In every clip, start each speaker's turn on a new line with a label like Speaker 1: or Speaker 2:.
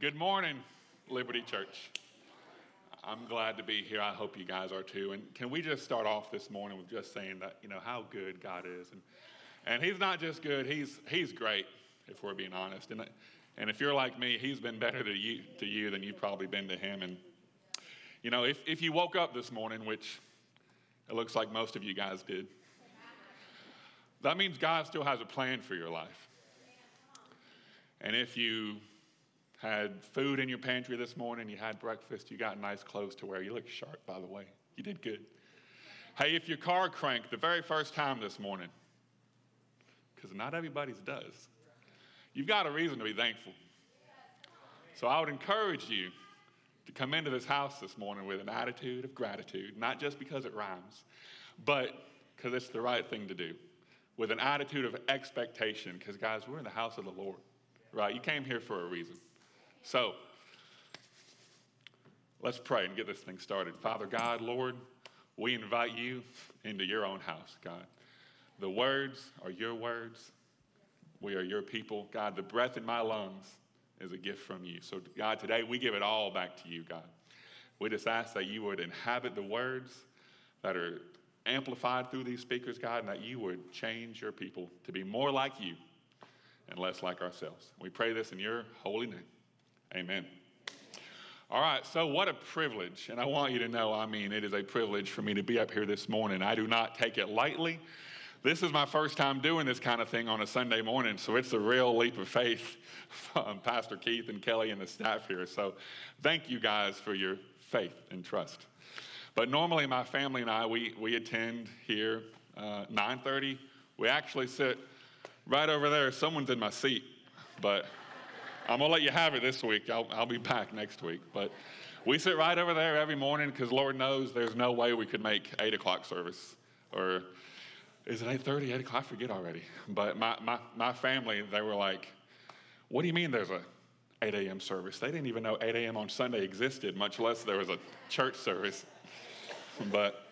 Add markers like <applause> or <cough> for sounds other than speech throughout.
Speaker 1: Good morning, Liberty Church. I'm glad to be here. I hope you guys are too. And can we just start off this morning with just saying that, you know, how good God is. And, and He's not just good, He's, he's great, if we're being honest. And, and if you're like me, He's been better to you, to you than you've probably been to Him. And, you know, if, if you woke up this morning, which it looks like most of you guys did, that means God still has a plan for your life. And if you had food in your pantry this morning, you had breakfast, you got nice clothes to wear. You look sharp, by the way. You did good. Hey, if your car cranked the very first time this morning, because not everybody's does, you've got a reason to be thankful. So I would encourage you to come into this house this morning with an attitude of gratitude, not just because it rhymes, but because it's the right thing to do, with an attitude of expectation, because guys, we're in the house of the Lord, right? You came here for a reason. So, let's pray and get this thing started. Father God, Lord, we invite you into your own house, God. The words are your words. We are your people. God, the breath in my lungs is a gift from you. So, God, today we give it all back to you, God. We just ask that you would inhabit the words that are amplified through these speakers, God, and that you would change your people to be more like you and less like ourselves. We pray this in your holy name. Amen. All right, so what a privilege. And I want you to know, I mean, it is a privilege for me to be up here this morning. I do not take it lightly. This is my first time doing this kind of thing on a Sunday morning, so it's a real leap of faith from <laughs> Pastor Keith and Kelly and the staff here. So thank you guys for your faith and trust. But normally my family and I, we, we attend here uh, 9.30. We actually sit right over there. Someone's in my seat, but I'm going to let you have it this week. I'll, I'll be back next week. But we sit right over there every morning because Lord knows there's no way we could make 8 o'clock service. Or is it 8.30, 8 o'clock? I forget already. But my, my, my family, they were like, what do you mean there's a 8 a.m. service? They didn't even know 8 a.m. on Sunday existed, much less there was a church service. <laughs> But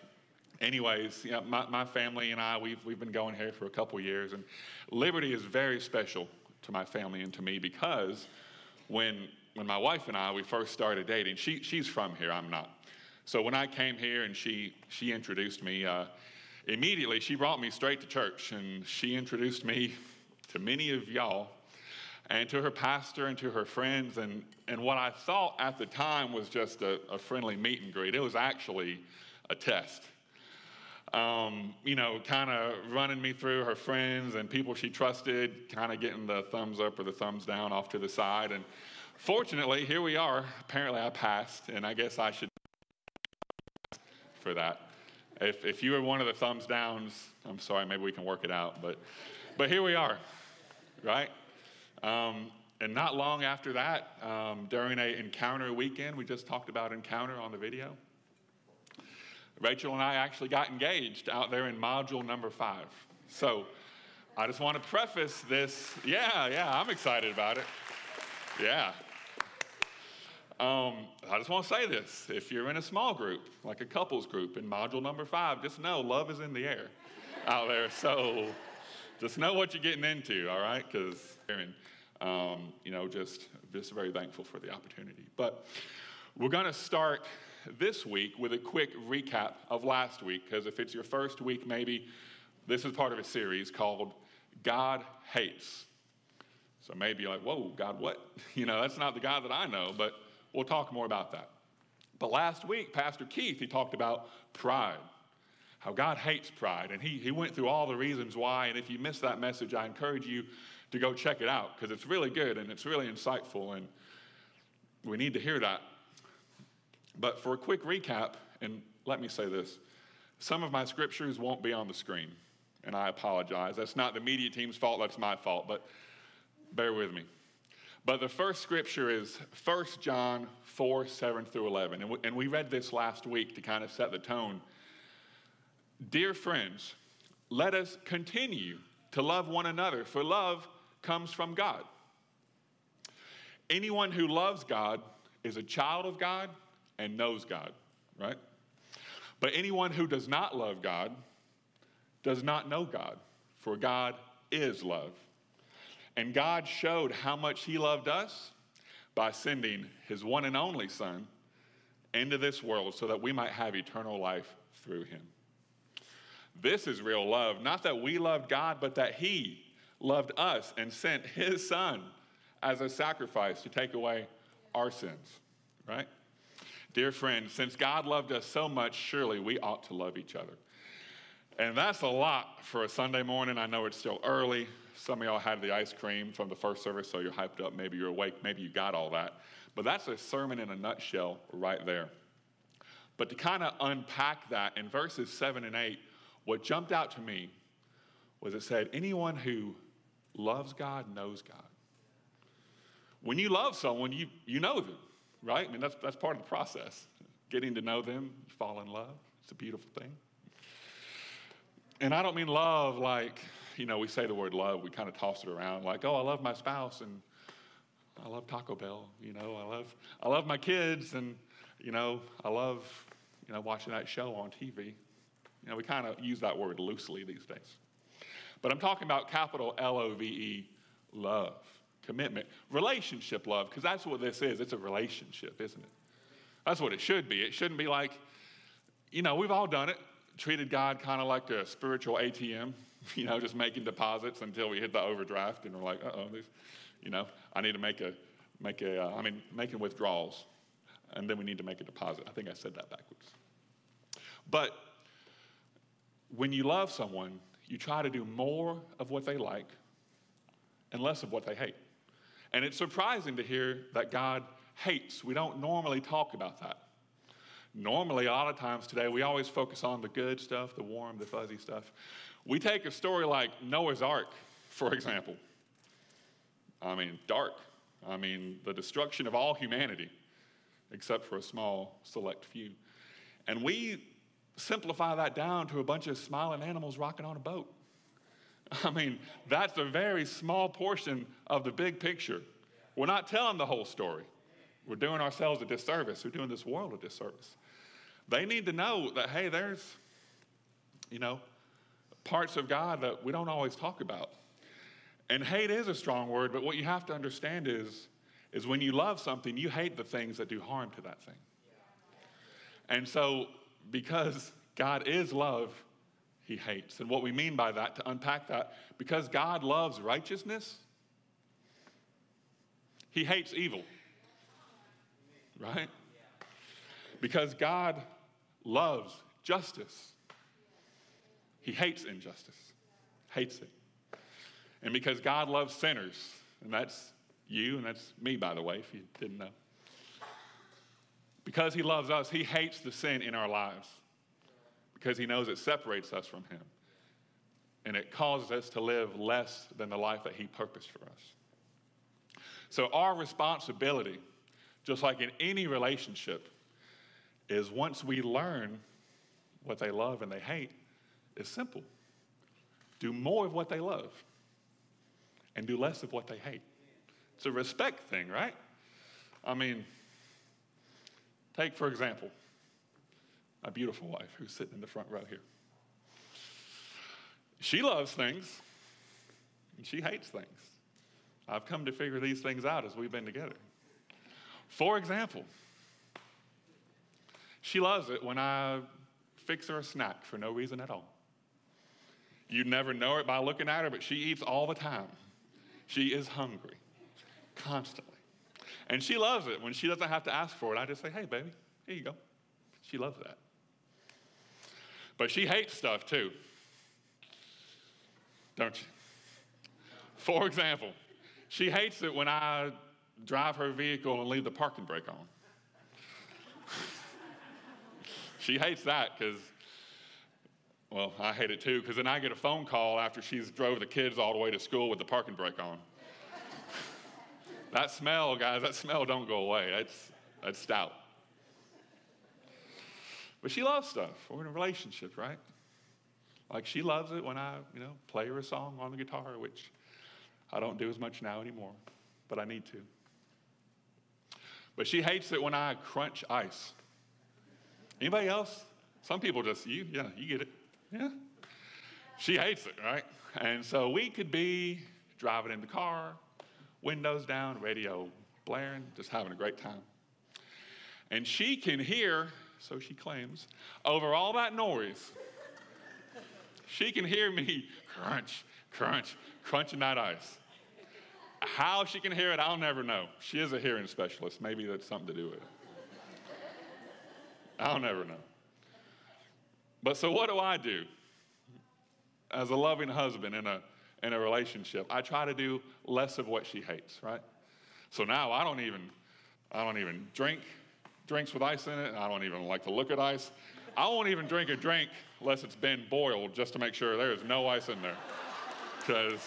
Speaker 1: anyways, my, my family and I, we've, we've been going here for a couple years, and Liberty is very special to my family and to me because when, when my wife and I, we first started dating, she, she's from here, I'm not. So when I came here and she, she introduced me, uh, immediately she brought me straight to church and she introduced me to many of y'all and to her pastor and to her friends. And, and what I thought at the time was just a, a friendly meet and greet, it was actually a test um, you know, kind of running me through her friends and people she trusted, kind of getting the thumbs up or the thumbs down off to the side. And fortunately, here we are. Apparently, I passed, and I guess I should for that. If, if you were one of the thumbs downs, I'm sorry, maybe we can work it out. But, but here we are, right? Um, and not long after that, um, during a encounter weekend, we just talked about encounter on the video. Rachel and I actually got engaged out there in module number five. So I just want to preface this. Yeah, yeah, I'm excited about it. Yeah. Um, I just want to say this. If you're in a small group, like a couples group in module number five, just know love is in the air out there. <laughs> So just know what you're getting into, all right? Because, um, you know, just, just very thankful for the opportunity. But we're going to start this week with a quick recap of last week, because if it's your first week, maybe this is part of a series called God Hates. So maybe you're like, whoa, God, what? <laughs> You know, that's not the God that I know, but we'll talk more about that. But last week, Pastor Keith, he talked about pride, how God hates pride. And he, he went through all the reasons why. And if you missed that message, I encourage you to go check it out because it's really good and it's really insightful. And we need to hear that but for a quick recap, and let me say this some of my scriptures won't be on the screen, and I apologize. That's not the media team's fault, that's my fault, but bear with me. But the first scripture is 1 John 4 7 through 11. And we, and we read this last week to kind of set the tone. Dear friends, let us continue to love one another, for love comes from God. Anyone who loves God is a child of God and knows God, right? But anyone who does not love God does not know God, for God is love. And God showed how much He loved us by sending his one and only Son into this world so that we might have eternal life through him. This is real love, not that we loved God, but that he loved us and sent his Son as a sacrifice to take away our sins, right? Dear friends, since God loved us so much, surely we ought to love each other. And that's a lot for a Sunday morning. I know it's still early. Some of y'all had the ice cream from the first service, so you're hyped up. Maybe you're awake. Maybe you got all that. But that's a sermon in a nutshell right there. But to kind of unpack that in verses 7 and 8, what jumped out to me was it said, anyone who loves God knows God. When you love someone, you, you know them, right? I mean, that's, that's part of the process. Getting to know them, fall in love. It's a beautiful thing. And I don't mean love like, you know, we say the word love, we kind of toss it around like, oh, I love my spouse and I love Taco Bell, you know, I love, I love my kids and, you know, I love, you know, watching that show on TV. You know, we kind of use that word loosely these days. But I'm talking about capital L O V E, love, commitment, relationship love, because that's what this is. It's a relationship, isn't it? That's what it should be. It shouldn't be like, you know, we've all done it, treated God kind of like a spiritual ATM, <laughs> you know, just making deposits until we hit the overdraft and we're like, uh oh, you know, I need to make a, make a, uh, I mean, making withdrawals. And then we need to make a deposit. I think I said that backwards. But when you love someone, you try to do more of what they like and less of what they hate. And it's surprising to hear that God hates. We don't normally talk about that. Normally, a lot of times today, we always focus on the good stuff, the warm, the fuzzy stuff. We take a story like Noah's Ark, for example. I mean, dark. I mean, the destruction of all humanity, except for a small, select few. And we simplify that down to a bunch of smiling animals rocking on a boat. <laughs> I mean, that's a very small portion of the big picture. We're not telling the whole story. We're doing ourselves a disservice. We're doing this world a disservice. They need to know that, hey, there's, you know, parts of God that we don't always talk about. And hate is a strong word, but what you have to understand is, is when you love something, you hate the things that do harm to that thing. And so because God is love, he hates. And what we mean by that, to unpack that, because God loves righteousness, he hates evil. Right? Because God loves justice, he hates injustice, hates it. And because God loves sinners, and that's you, and that's me, by the way, if you didn't know. Because he loves us, he hates the sin in our lives because he knows it separates us from him. And it causes us to live less than the life that he purposed for us. So, our responsibility, just like in any relationship, is once we learn what they love and they hate, is simple. Do more of what they love and do less of what they hate. It's a respect thing, right? I mean, Take, for example, my beautiful wife who's sitting in the front row here. She loves things and she hates things. I've come to figure these things out as we've been together. For example, she loves it when I fix her a snack for no reason at all. You'd never know it by looking at her, but she eats all the time. She is hungry constantly. And she loves it when she doesn't have to ask for it. I just say, hey, baby, here you go. She loves that. But she hates stuff too, don't you? For example, she hates it when I drive her vehicle and leave the parking brake on. <laughs> she hates that because, well, I hate it too because then I get a phone call after she's drove the kids all the way to school with the parking brake on. <laughs> That smell, guys, that smell don't go away. That's, that's stout. But she loves stuff. We're in a relationship, right? Like she loves it when I, you know, play her a song on the guitar, which I don't do as much now anymore, but I need to. But she hates it when I crunch ice. Anybody else? Some people just, you, yeah, you get it. Yeah. She hates it, right? And so we could be driving in the car, windows down, radio blaring, just having a great time. And she can hear, so she claims, over all that noise, she can hear me crunch, crunch, crunching that ice. How she can hear it, I'll never know. She is a hearing specialist. Maybe that's something to do with it. I'll never know. But so, what do I do as a loving husband in a, in a relationship? I try to do less of what she hates, right? So now I don't even, I don't even drink drinks with ice in it. I don't even like to look at ice. I won't even drink a drink unless it's been boiled just to make sure there is no ice in there. Because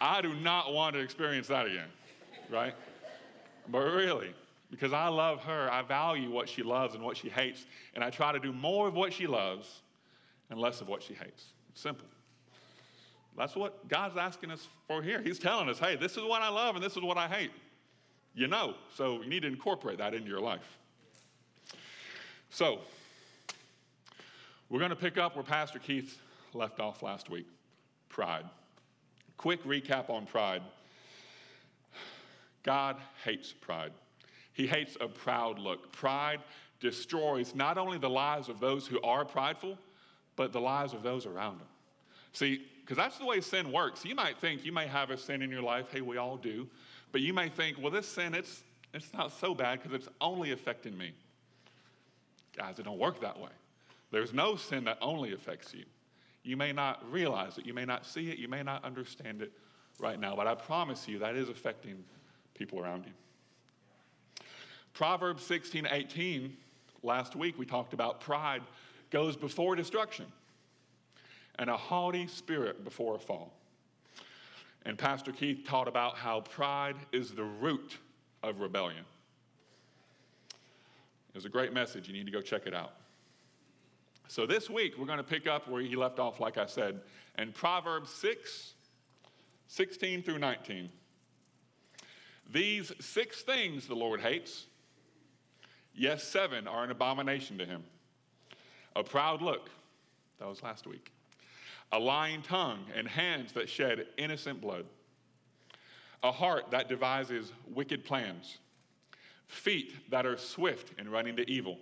Speaker 1: I do not want to experience that again, right? But really, because I love her, I value what she loves and what she hates, and I try to do more of what she loves and less of what she hates. Simple. That's what God's asking us for here. He's telling us, hey, this is what I love and this is what I hate. You know, so you need to incorporate that into your life. So, we're going to pick up where Pastor Keith left off last week pride. Quick recap on pride. God hates pride. He hates a proud look. Pride destroys not only the lives of those who are prideful, but the lives of those around them. See, because that's the way sin works. You might think you may have a sin in your life. Hey, we all do. But you may think, well, this sin, it's, it's not so bad because it's only affecting me. Guys, it don't work that way. There's no sin that only affects you. You may not realize it, you may not see it, you may not understand it right now, but I promise you that is affecting people around you. Proverbs 16 18, last week we talked about pride goes before destruction and a haughty spirit before a fall. And Pastor Keith taught about how pride is the root of rebellion. It was a great message. You need to go check it out. So this week, we're going to pick up where he left off, like I said, in Proverbs 6 16 through 19. These six things the Lord hates, yes, seven are an abomination to him. A proud look, that was last week a lying tongue, and hands that shed innocent blood, a heart that devises wicked plans, feet that are swift in running to evil,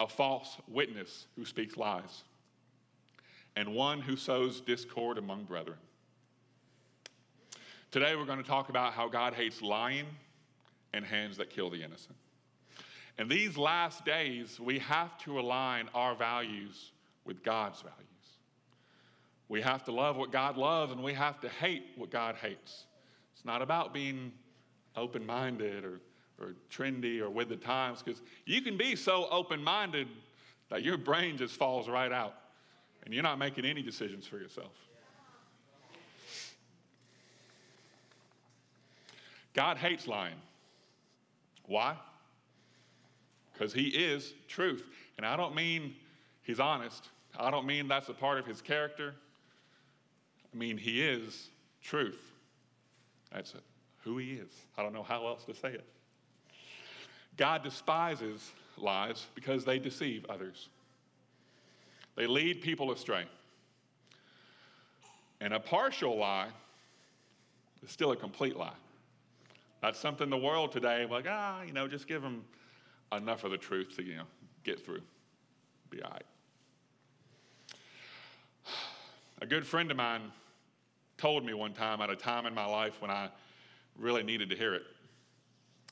Speaker 1: a false witness who speaks lies, and one who sows discord among brethren. Today, we're going to talk about how God hates lying and hands that kill the innocent. In these last days, we have to align our values with God's values. We have to love what God loves and we have to hate what God hates. It's not about being open minded or, or trendy or with the times because you can be so open minded that your brain just falls right out and you're not making any decisions for yourself. God hates lying. Why? Because he is truth. And I don't mean he's honest, I don't mean that's a part of his character. I mean, He is truth. That's it. who He is. I don't know how else to say it. God despises lies because they deceive others, they lead people astray. And a partial lie is still a complete lie. That's something the world today, like, ah, you know, just give them enough of the truth to, you know, get through. Be all right. A good friend of mine told me one time at a time in my life when I really needed to hear it.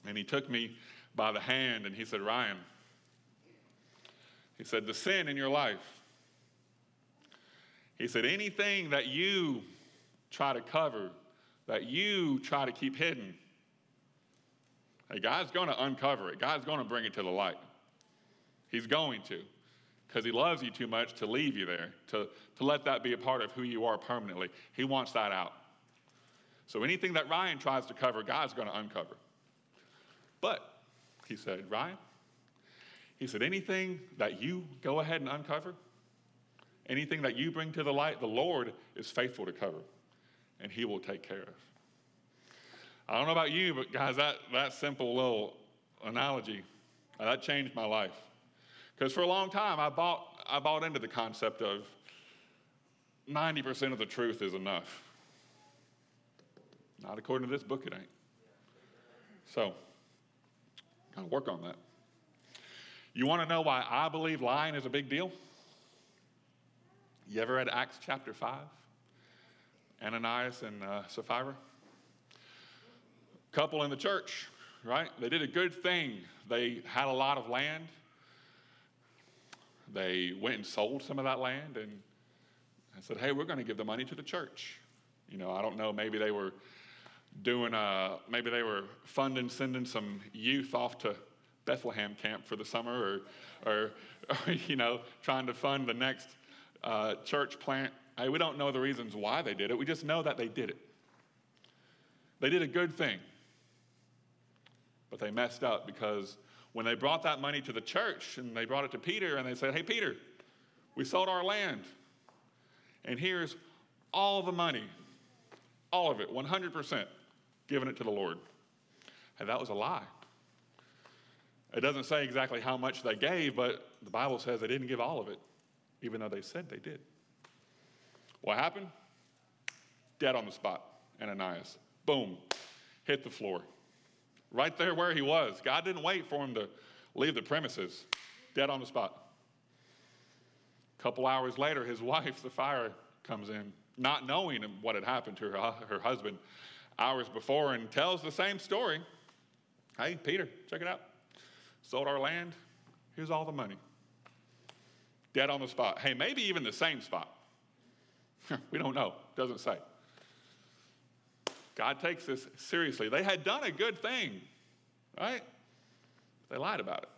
Speaker 1: And he took me by the hand and he said, Ryan, he said, the sin in your life. He said, anything that you try to cover, that you try to keep hidden, hey, God's going to uncover it. God's going to bring it to the light. He's going to because he loves you too much to leave you there, to, to let that be a part of who you are permanently. He wants that out. So anything that Ryan tries to cover, God's going to uncover. But, he said, Ryan, he said, anything that you go ahead and uncover, anything that you bring to the light, the Lord is faithful to cover, and he will take care of. I don't know about you, but guys, that, that simple little analogy, that changed my life. Because for a long time, I bought, I bought into the concept of 90% of the truth is enough. Not according to this book, it ain't. So, gotta work on that. You want to know why I believe lying is a big deal? You ever read Acts chapter 5? Ananias and uh, Sapphira? Couple in the church, right? They did a good thing. They had a lot of land. They went and sold some of that land and I said, hey, we're going to give the money to the church. You know, I don't know, maybe they were doing, a, uh, maybe they were funding, sending some youth off to Bethlehem camp for the summer or, or, <laughs> or you know, trying to fund the next uh, church plant. We don't know the reasons why they did it. We just know that they did it. They did a good thing, but they messed up because when they brought that money to the church and they brought it to Peter and they said, Hey, Peter, we sold our land. And here's all the money, all of it, 100%, giving it to the Lord. And that was a lie. It doesn't say exactly how much they gave, but the Bible says they didn't give all of it, even though they said they did. What happened? Dead on the spot, Ananias. Boom, hit the floor. Right there where he was. God didn't wait for him to leave the premises. Dead on the spot. A couple hours later, his <laughs> wife, Sapphira, comes in, not knowing what had happened to her, her husband hours before, and tells the same story. Hey, Peter, check it out. Sold our land. Here's all the money. Dead on the spot. Hey, maybe even the same spot. <laughs> we don't know. Doesn't say. God takes this seriously. They had done a good thing, right? They lied about it.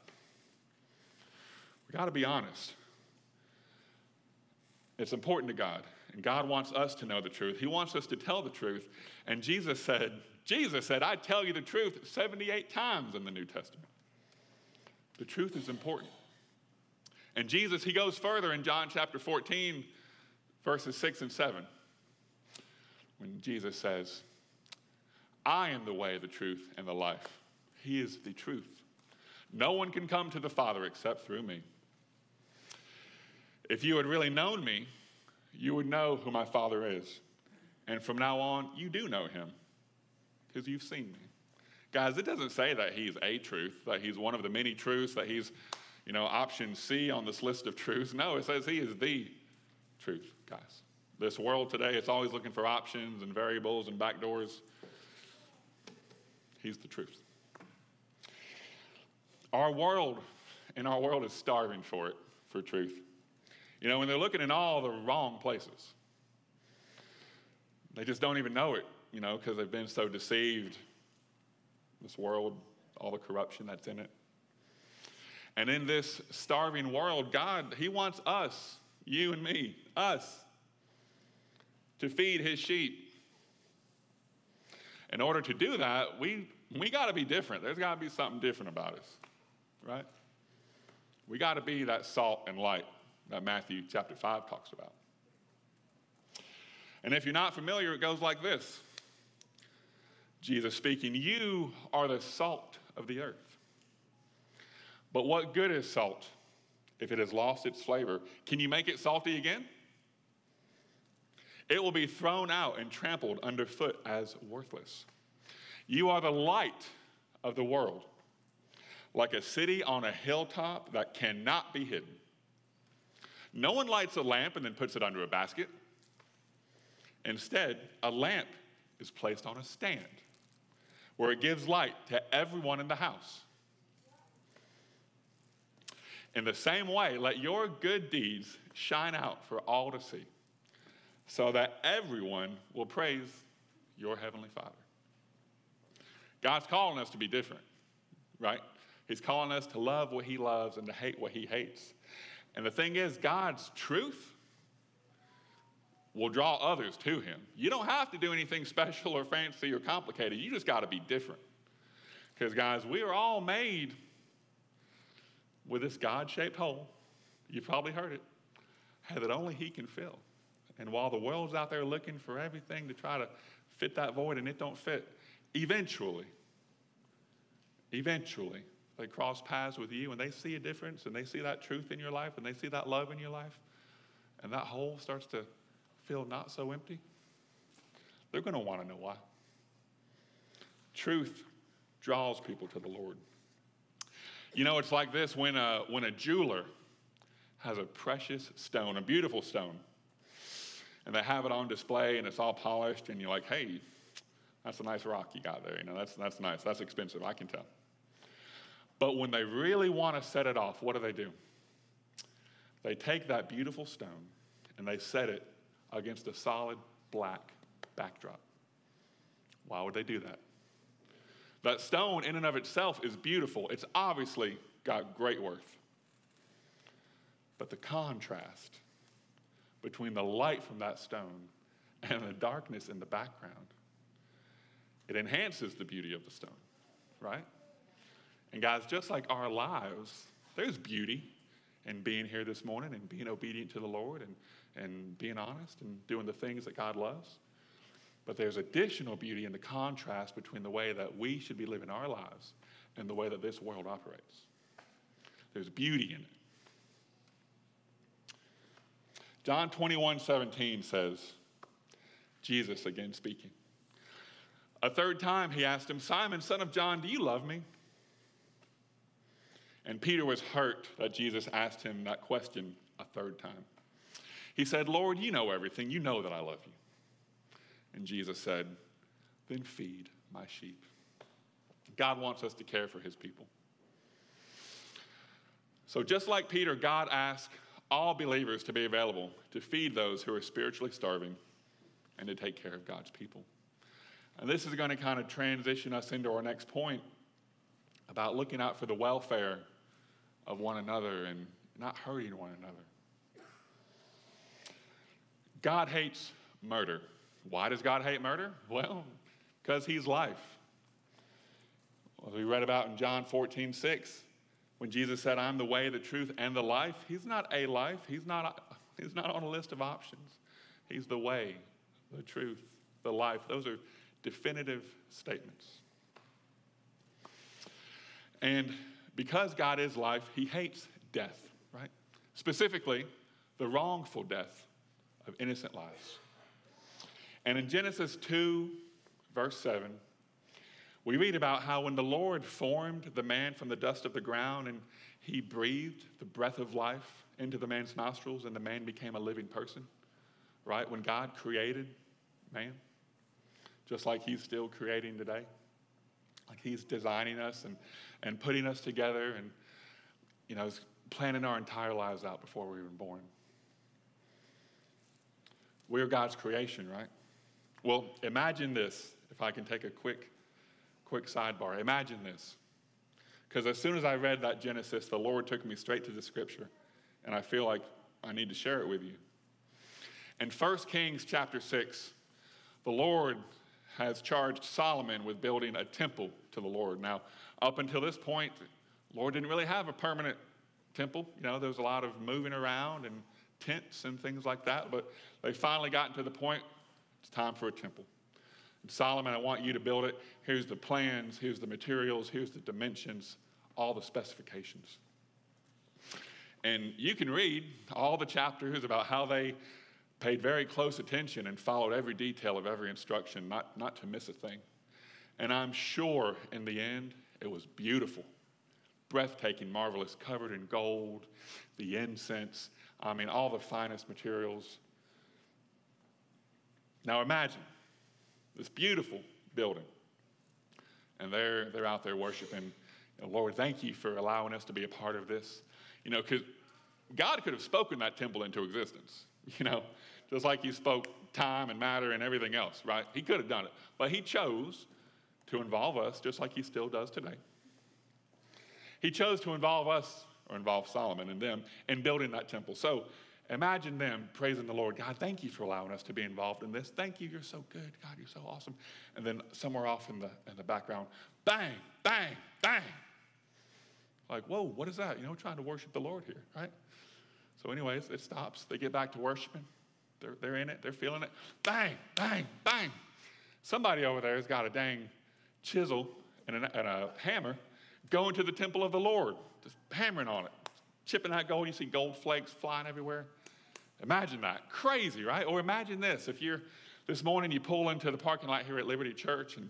Speaker 1: We got to be honest. It's important to God, and God wants us to know the truth. He wants us to tell the truth. And Jesus said, Jesus said, I tell you the truth 78 times in the New Testament. The truth is important. And Jesus, he goes further in John chapter 14, verses 6 and 7, when Jesus says, I am the way, the truth, and the life. He is the truth. No one can come to the Father except through me. If you had really known me, you would know who my Father is. And from now on, you do know him because you've seen me. Guys, it doesn't say that he's a truth, that he's one of the many truths, that he's, you know, option C on this list of truths. No, it says he is the truth, guys. This world today, it's always looking for options and variables and back doors. He's the truth. Our world, and our world is starving for it, for truth. You know, when they're looking in all the wrong places, they just don't even know it, you know, because they've been so deceived. This world, all the corruption that's in it. And in this starving world, God, He wants us, you and me, us, to feed His sheep. In order to do that, we, we got to be different. There's got to be something different about us, right? We got to be that salt and light that Matthew chapter 5 talks about. And if you're not familiar, it goes like this Jesus speaking, You are the salt of the earth. But what good is salt if it has lost its flavor? Can you make it salty again? It will be thrown out and trampled underfoot as worthless. You are the light of the world, like a city on a hilltop that cannot be hidden. No one lights a lamp and then puts it under a basket. Instead, a lamp is placed on a stand where it gives light to everyone in the house. In the same way, let your good deeds shine out for all to see, so that everyone will praise your heavenly Father. God's calling us to be different, right? He's calling us to love what He loves and to hate what He hates. And the thing is, God's truth will draw others to Him. You don't have to do anything special or fancy or complicated. You just got to be different. Because, guys, we are all made with this God shaped hole. You probably heard it. That only He can fill. And while the world's out there looking for everything to try to fit that void and it don't fit, eventually, eventually, they cross paths with you and they see a difference and they see that truth in your life and they see that love in your life, and that hole starts to feel not so empty, they're going to want to know why. Truth draws people to the Lord. You know, it's like this when a, when a jeweler has a precious stone, a beautiful stone, and they have it on display and it's all polished, and you're like, hey, that's a nice rock you got there. You know, that's, that's nice. That's expensive, I can tell. But when they really want to set it off, what do they do? They take that beautiful stone and they set it against a solid black backdrop. Why would they do that? That stone, in and of itself, is beautiful. It's obviously got great worth. But the contrast between the light from that stone and the darkness in the background, it enhances the beauty of the stone, right? And guys, just like our lives, there's beauty in being here this morning and being obedient to the Lord and, and being honest and doing the things that God loves. But there's additional beauty in the contrast between the way that we should be living our lives and the way that this world operates. There's beauty in it. John 21 17 says, Jesus again speaking. A third time he asked him, Simon, son of John, do you love me? And Peter was hurt that Jesus asked him that question a third time. He said, Lord, you know everything. You know that I love you. And Jesus said, Then feed my sheep. God wants us to care for his people. So, just like Peter, God asked all believers to be available to feed those who are spiritually starving and to take care of God's people. And this is going to kind of transition us into our next point about looking out for the welfare of one another and not hurting one another. God hates murder. Why does God hate murder? Well, because he's life. As we read about in John 14, 6, when Jesus said, I'm the way, the truth, and the life, he's not a life. He's not, he's not on a list of options. He's the way, the truth, the life. Those are definitive statements. And because God is life, he hates death, right? Specifically, the wrongful death of innocent lives. And in Genesis 2, verse 7, we read about how when the Lord formed the man from the dust of the ground and he breathed the breath of life into the man's nostrils and the man became a living person, right? When God created man, just like he's still creating today. Like he's designing us and, and putting us together and, you know, planning our entire lives out before we were born. We're God's creation, right? Well, imagine this, if I can take a quick, quick sidebar. Imagine this. Because as soon as I read that Genesis, the Lord took me straight to the scripture, and I feel like I need to share it with you. In 1 Kings chapter 6, the Lord has charged Solomon with building a temple to the Lord. Now, up until this point, Lord didn't really have a permanent temple. You know, there was a lot of moving around and tents and things like that, but they finally gotten to the point it's time for a temple. Solomon, I want you to build it. Here's the plans, here's the materials, here's the dimensions, all the specifications. And you can read all the chapters about how they paid very close attention and followed every detail of every instruction, not, not to miss a thing. And I'm sure in the end, it was beautiful, breathtaking, marvelous, covered in gold, the incense, I mean, all the finest materials. Now imagine this beautiful building. And they're, they're out there worshiping. Lord, thank you for allowing us to be a part of this. You know, because God could have spoken that temple into existence. <laughs> You know, just like he spoke time and matter and everything else, right? He could have done it. But he chose to involve us just like he still does today. He chose to involve us, or involve Solomon and them, in building that temple. So imagine them praising the Lord. God, thank you for allowing us to be involved in this. Thank you, you're so good. God, you're so awesome. And then somewhere off in the, in the background, bang, bang, bang. Like, whoa, what is that? You know, trying to worship the Lord here, right? So, anyways, it stops. They get back to worshiping. They're, they're in it, they're feeling it. Bang, bang, bang. Somebody over there has got a dang chisel and a, and a hammer going to the temple of the Lord, just hammering on it, chipping that gold. You see gold flakes flying everywhere. Imagine that. Crazy, right? Or imagine this if you're this morning you pull into the parking lot here at Liberty Church and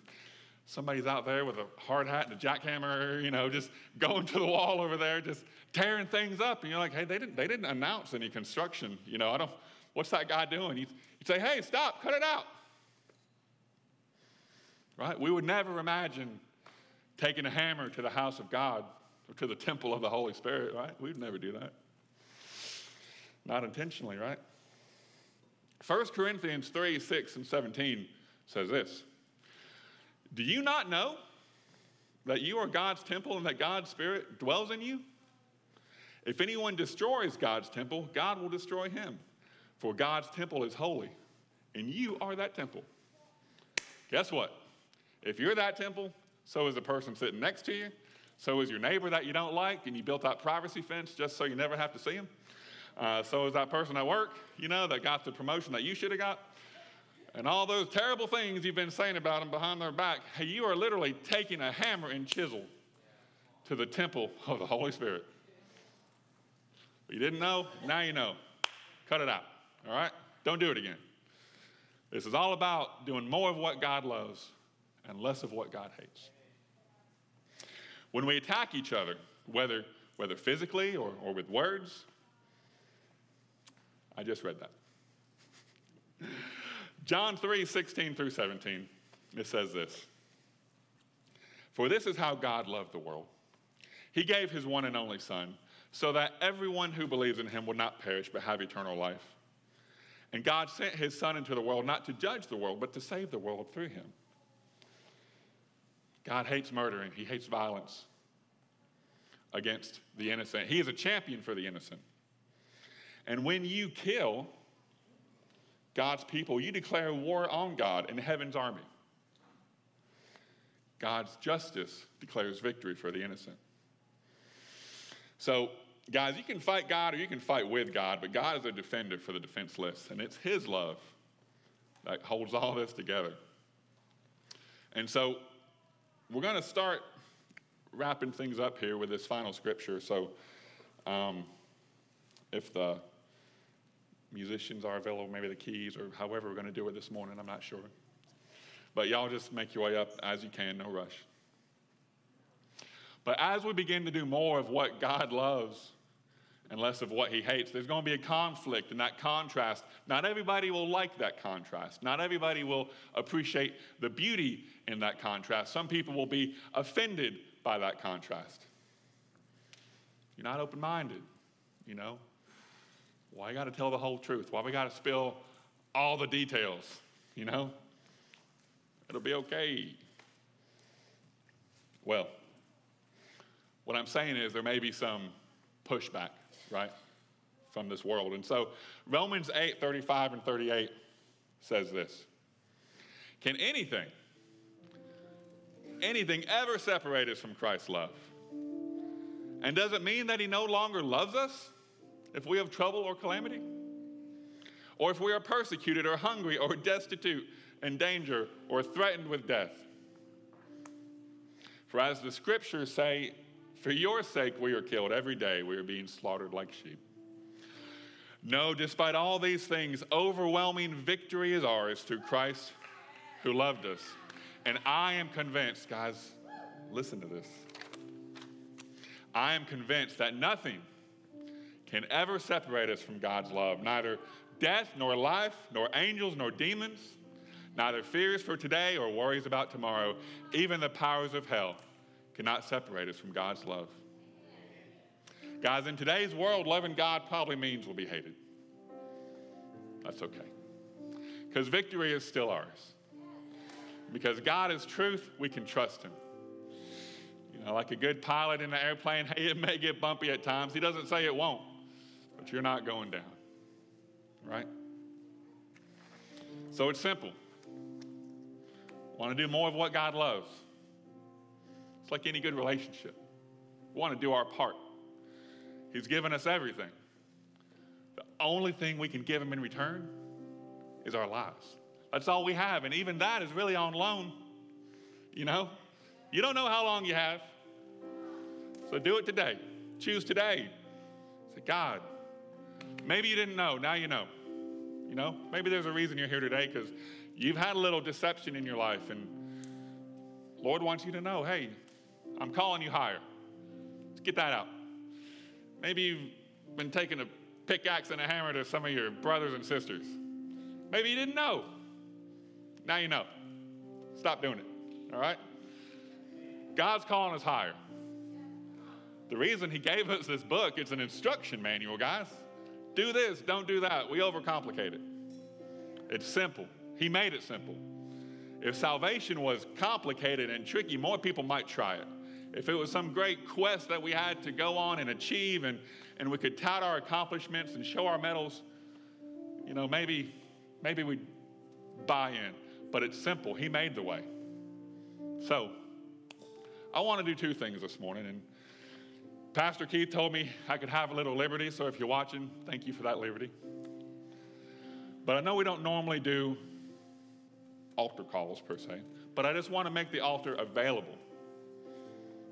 Speaker 1: somebody's out there with a hard hat and a jackhammer, you know, just going to the wall over there, just tearing things up. And you're like, hey, they didn't, they didn't announce any construction. You know, I don't, what's that guy doing? You'd, you'd say, hey, stop, cut it out. Right? We would never imagine taking a hammer to the house of God or to the temple of the Holy Spirit, right? We'd never do that. Not intentionally, right? 1 Corinthians 3 6 and 17 says this Do you not know that you are God's temple and that God's Spirit dwells in you? If anyone destroys God's temple, God will destroy him. For God's temple is holy, and you are that temple. Guess what? If you're that temple, so is the person sitting next to you, so is your neighbor that you don't like, and you built that privacy fence just so you never have to see him. Uh, so is that person at work, you know, that got the promotion that you should have got. And all those terrible things you've been saying about them behind their back, hey, you are literally taking a hammer and chisel to the temple of the Holy Spirit. You didn't know? Now you know. Cut it out, all right? Don't do it again. This is all about doing more of what God loves and less of what God hates. When we attack each other, whether, whether physically or, or with words, I just read that. John 3 16 through 17, it says this For this is how God loved the world. He gave his one and only Son, so that everyone who believes in him will not perish but have eternal life. And God sent his Son into the world not to judge the world, but to save the world through him. God hates murdering, he hates violence against the innocent. He is a champion for the innocent. And when you kill God's people, you declare war on God and heaven's army. God's justice declares victory for the innocent. So, guys, you can fight God or you can fight with God, but God is a defender for the defenseless, and it's His love that holds all this together. And so, we're going to start wrapping things up here with this final scripture. So, um, if the musicians are available, maybe the keys, or however we're going to do it this morning. I'm not sure. But y'all just make your way up as you can, no rush. But as we begin to do more of what God loves and less of what he hates, there's going to be a conflict and that contrast. Not everybody will like that contrast. Not everybody will appreciate the beauty in that contrast. Some people will be offended by that contrast. You're not open minded, you know? Why you got to tell the whole truth? Why we got to spill all the details? You know? It'll be okay. Well, what I'm saying is there may be some pushback, right, from this world. And so Romans 8 35 and 38 says this Can anything, anything ever separate us from Christ's love? And does it mean that he no longer loves us? if we have trouble or calamity, or if we are persecuted or hungry or <laughs> destitute, in danger, or threatened with death. For as the scriptures say, for your sake we are killed every day, we are being slaughtered like sheep. No, despite all these things, overwhelming victory is ours through Christ who loved us. And I am convinced, guys, listen to this. I am convinced that nothing can ever separate us from God's love. Neither death, nor life, nor angels, nor demons, neither fears for today or worries about tomorrow, even the powers of hell cannot separate us from God's love. Guys, in today's world, loving God probably means we'll be hated. That's okay. Because victory is still ours. Because God is truth, we can trust Him. You know, like a good pilot in an airplane, hey, <laughs> it may get bumpy at times. He doesn't say it won't but you're not going down. Right? So it's simple. Want to do more of what God loves. It's like any good relationship. We want to do our part. He's given us everything. The only thing we can give Him in return is our lives. That's all we have. And even that is really on loan. You know? You don't know how long you have. So do it today. Choose today. Say, God, Maybe you didn't know, now you know. You know, maybe there's a reason you're here today because you've had a little deception in your life and Lord wants you to know hey, I'm calling you higher. Let's get that out. Maybe you've been taking a pickaxe and a hammer to some of your brothers and sisters. Maybe you didn't know. Now you know. Stop doing it. All right? God's calling us higher. The reason He gave us this book, it's an instruction manual, guys. Do this, don't do that. We overcomplicate it. It's simple. He made it simple. If salvation was complicated and tricky, more people might try it. If it was some great quest that we had to go on and achieve and, and we could tout our accomplishments and show our medals, you know, maybe, maybe we'd buy in. But it's simple. He made the way. So, I want to do two things this morning. And Pastor Keith told me I could have a little liberty. So, if you're watching, thank you for that liberty. But I know we don't normally do altar calls per se, but I just want to make the altar available.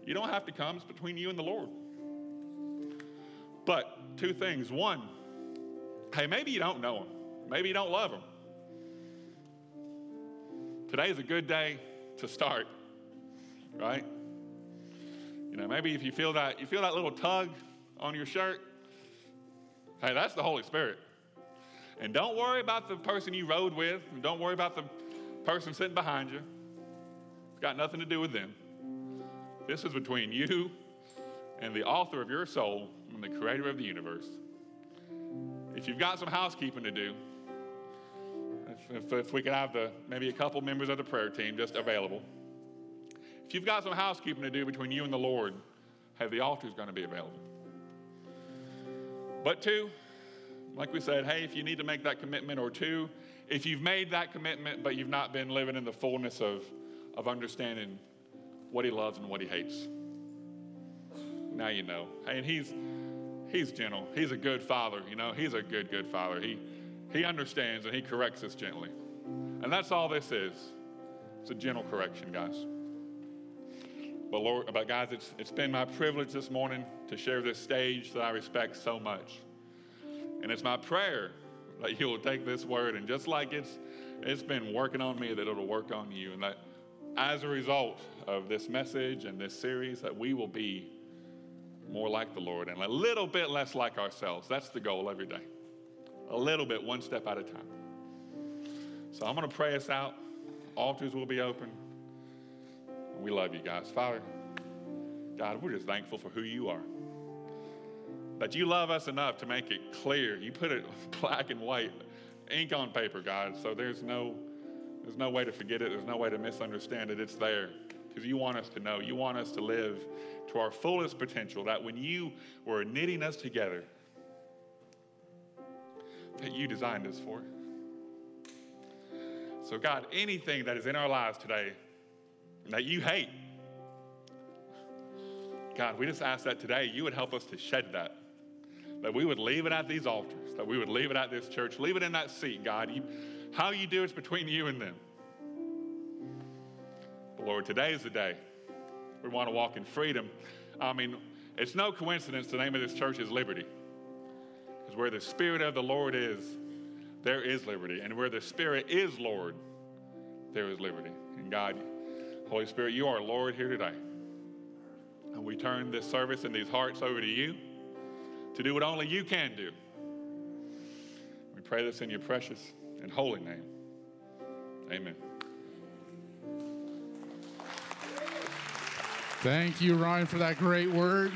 Speaker 1: You don't have to come, it's between you and the Lord. But two things. One, hey, maybe you don't know him, maybe you don't love him. Today is a good day to start, right? You know, maybe if you feel that you feel that little tug on your shirt, hey, that's the Holy Spirit. And don't worry about the person you rode with, and don't worry about the person sitting behind you. It's got nothing to do with them. This is between you and the author of your soul and the creator of the universe. If you've got some housekeeping to do, if, if, if, we could have the maybe a couple members of the prayer team just available. If you've got some housekeeping to do between you and the Lord, hey, the altar is going to be available. But two, like we said, hey, if you need to make that commitment, or two, if you've made that commitment but you've not been living in the fullness of, of understanding what he loves and what he hates. Now you know. And he's he's gentle. He's a good father, you know. He's a good, good father. He he understands and he corrects us gently. And that's all this is. It's a gentle correction, guys. But Lord, but guys, it's it's been my privilege this morning to share this stage that I respect so much. And it's my prayer that you will take this word and just like it's it's been working on me, that it'll work on you, and that as a result of this message and this series, that we will be more like the Lord and a little bit less like ourselves. That's the goal every day. A little bit, one step at a time. So I'm going to pray us out. Altars will be open. We love you guys. Father, God, we're just thankful for who you are. That you love us enough to make it clear. You put it <laughs> black and white, ink on paper, God, so there's no there's no way to forget it. There's no way to misunderstand it. It's there because you want us to know. You want us to live to our fullest potential. That when you were knitting us together, that you designed us for. So, God, anything that is in our lives today that you hate, God, we just ask that today you would help us to shed that. That we would leave it at these altars, that we would leave it at this church, leave it in that seat, God. You, how you do it's between you and them. But Lord, today is the day. We want to walk in freedom. I mean, it's no coincidence the name of this church is Liberty. Because where the Spirit of the Lord is, there is liberty. And where the Spirit is Lord, there is liberty. And God, Holy Spirit, you are Lord here today. And we turn this service and these hearts over to you to do what only you can do. We pray this in your precious and holy name. Amen.
Speaker 2: Thank you, Ryan, for that great word.